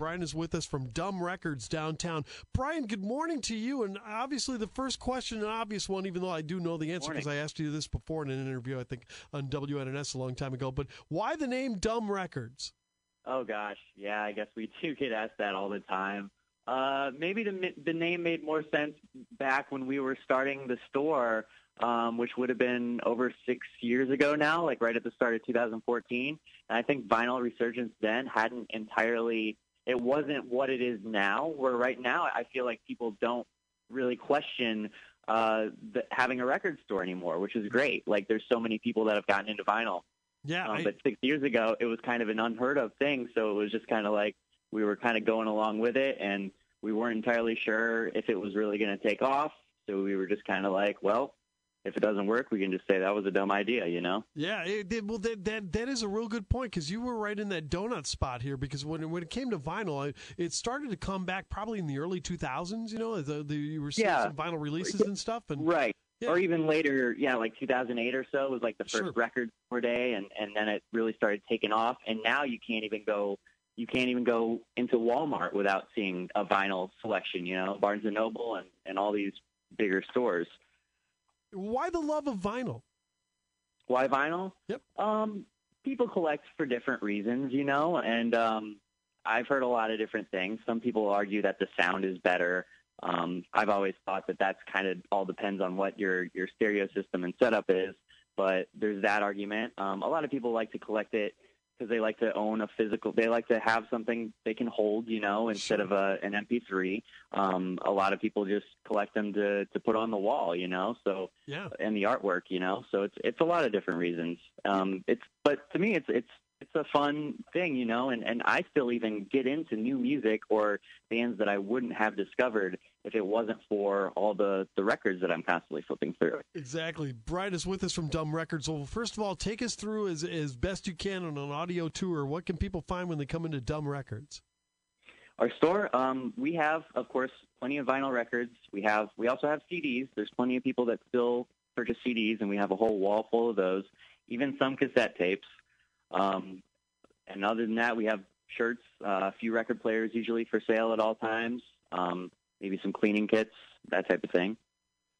Brian is with us from Dumb Records downtown. Brian, good morning to you. And obviously, the first question, an obvious one, even though I do know the answer because I asked you this before in an interview, I think, on WNNS a long time ago. But why the name Dumb Records? Oh, gosh. Yeah, I guess we do get asked that all the time. Uh, maybe the, the name made more sense back when we were starting the store um, which would have been over six years ago now, like right at the start of 2014. And I think vinyl resurgence then hadn't entirely, it wasn't what it is now, where right now I feel like people don't really question uh, the, having a record store anymore, which is great. Like there's so many people that have gotten into vinyl. Yeah. Um, I, but six years ago, it was kind of an unheard of thing. So it was just kind of like we were kind of going along with it and we weren't entirely sure if it was really going to take off. So we were just kind of like, well, if it doesn't work, we can just say that was a dumb idea, you know? Yeah, it, well, that, that that is a real good point because you were right in that donut spot here. Because when when it came to vinyl, it started to come back probably in the early 2000s. You know, the, the you were seeing Yeah. some vinyl releases and stuff. And Right. Yeah. Or even later, yeah, like 2008 or so was like the first Sure. record store day, and and then it really started taking off. And now you can't even go, you can't even go into Walmart without seeing a vinyl selection. You know, Barnes and Noble and and all these bigger stores. Why the love of vinyl? Why vinyl? Yep. Um, people collect for different reasons, you know, and um, I've heard a lot of different things. Some people argue that the sound is better. Um, I've always thought that that's kind of all depends on what your your stereo system and setup is. But there's that argument. Um, a lot of people like to collect it because they like to own a physical. They like to have something they can hold, you know, instead Sure. of a, an MP3. Um, a lot of people just collect them to to put on the wall, you know. So Yeah, and the artwork, you know. So it's it's a lot of different reasons. Um, it's but to me, it's it's it's a fun thing, you know. And and I still even get into new music or bands that I wouldn't have discovered if it wasn't for all the the records that I'm constantly flipping through. exactly. Brian is with us from Dumb Records. Well, first of all, take us through as as best you can on an audio tour. What can people find when they come into Dumb Records? Our store, um, we have, of course, plenty of vinyl records. We have, we also have CDs. There's plenty of people that still purchase CDs, and we have a whole wall full of those. Even some cassette tapes. Um, and other than that, we have shirts, uh, a few record players usually for sale at all times. Um, maybe some cleaning kits, that type of thing.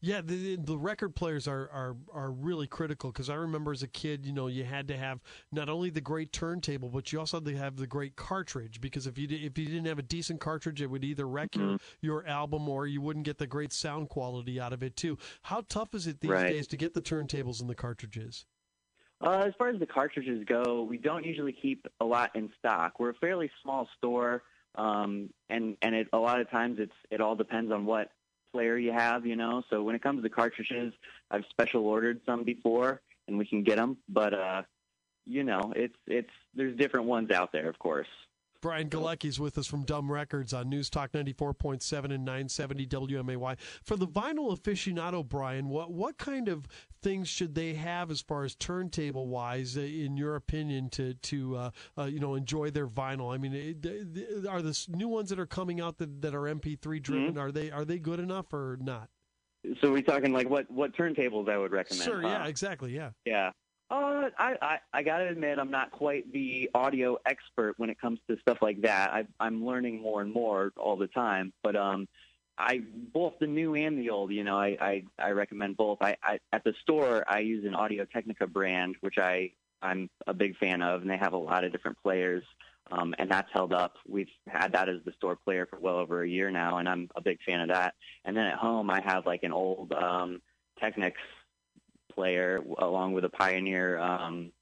Yeah, the the record players are are are really critical because I remember as a kid, you know, you had to have not only the great turntable, but you also had to have the great cartridge because if you if you didn't have a decent cartridge, it would either wreck your your album or you wouldn't get the great sound quality out of it too. How tough is it these Right. days to get the turntables and the cartridges? Uh, as far as the cartridges go, we don't usually keep a lot in stock. We're a fairly small store, um, and and it, a lot of times it's it all depends on what player you have, you know. So when it comes to cartridges, I've special ordered some before, and we can get them. But uh, you know, it's it's there's different ones out there, of course. Brian Galecki's with us from Dumb Records on News Talk 94.7 and 970 WMAY. For the vinyl aficionado, Brian, what what kind of things should they have as far as turntable wise, uh, in your opinion, to to uh, uh, you know enjoy their vinyl? I mean, it- th- th- are the new ones that are coming out that, that are MP3 driven are they are they good enough or not? So we're talking like what what turntables I would recommend. Sure, huh? yeah, exactly, yeah. Yeah. Uh, I, I, I gotta admit, I'm not quite the audio expert when it comes to stuff like that. I, I'm learning more and more all the time. But um, I both the new and the old. You know, I, I, I recommend both. I, I at the store I use an Audio Technica brand, which I I'm a big fan of, and they have a lot of different players. Um, and that's held up. We've had that as the store player for well over a year now, and I'm a big fan of that. And then at home, I have like an old um, Technics player along with a Pioneer um,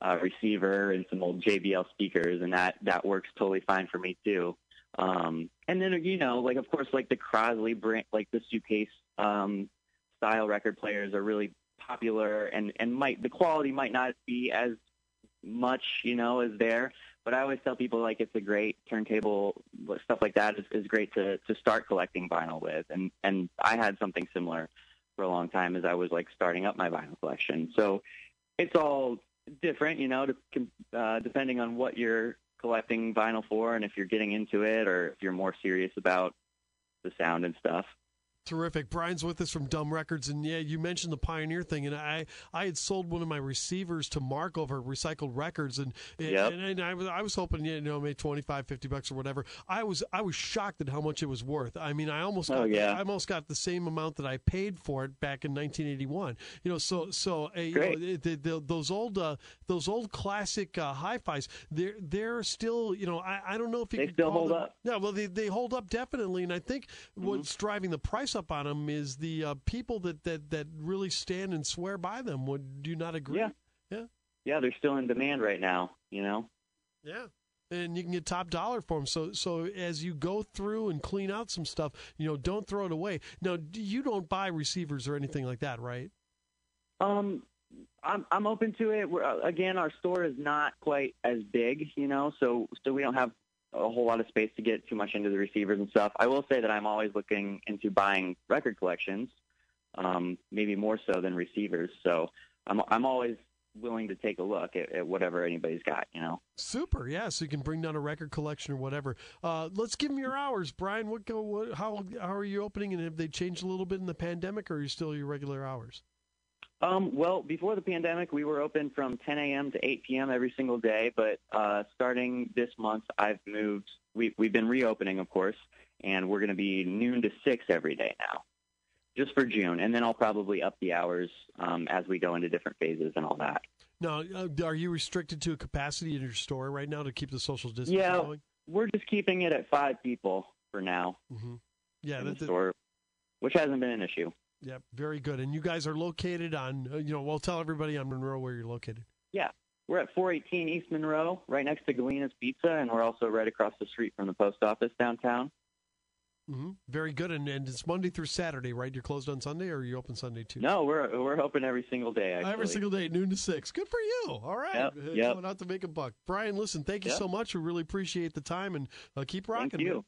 uh, receiver and some old JBL speakers, and that that works totally fine for me too. Um, and then you know, like of course, like the Crosley brand, like the suitcase um, style record players are really popular, and and might the quality might not be as much, you know, as there. But I always tell people like it's a great turntable stuff like that is, is great to to start collecting vinyl with, and and I had something similar for a long time as I was like starting up my vinyl collection. So it's all different, you know, to, uh, depending on what you're collecting vinyl for and if you're getting into it or if you're more serious about the sound and stuff. Terrific. Brian's with us from Dumb Records, and yeah, you mentioned the Pioneer thing, and I I had sold one of my receivers to Mark over Recycled Records, and Yep. and, and I was I was hoping you know maybe 25, 50 bucks or whatever. I was I was shocked at how much it was worth. I mean, I almost got, Oh, yeah. I almost got the same amount that I paid for it back in 1981. You know, so so uh, you know, Great. the, the, those old uh, those old classic uh, hi-fis, they're they're still you know I, I don't know if you They still hold them- up. yeah, well, they, they hold up definitely, and I think Mm-hmm. what's driving the price up on them is the uh, people that, that, that really stand and swear by them. Would do you not agree? Yeah. yeah, Yeah, they're still in demand right now. You know. yeah. And you can get top dollar for them. So, so as you go through and clean out some stuff, you know, don't throw it away. Now, you don't buy receivers or anything like that, right? Um, I'm I'm open to it. We're, uh, again, our store is not quite as big, you know, so so we don't have a whole lot of space to get too much into the receivers and stuff. I will say that I'm always looking into buying record collections, um, maybe more so than receivers. So I'm I'm always willing to take a look at, at whatever anybody's got, you know. Super, yeah. So you can bring down a record collection or whatever. Uh, let's give them your hours, Brian. What go? What, how how are you opening? And have they changed a little bit in the pandemic, or are you still your regular hours? Um, well, before the pandemic, we were open from 10 a.m. to 8 p.m. every single day. But uh, starting this month, I've moved. We, we've been reopening, of course, and we're going to be noon to 6 every day now, just for June. And then I'll probably up the hours um, as we go into different phases and all that. Now, uh, are you restricted to a capacity in your store right now to keep the social distancing Yeah. going? We're just keeping it at five people for now hmm Yeah, in that, the store, which hasn't been an issue. Yeah, very good. And you guys are located on, uh, you know, well, tell everybody on Monroe where you're located. Yeah, we're at 418 East Monroe, right next to Galena's Pizza, and we're also right across the street from the post office downtown. hmm Very good. And, and it's Monday through Saturday, right? You're closed on Sunday, or are you open Sunday too? No, we're we're open every single day. Actually. Every single day, noon to six. Good for you. All right. Yep, Uh, yep. Going out to make a buck. Brian, listen, thank you Yep. so much. We really appreciate the time and uh, keep rocking. Thank you. man.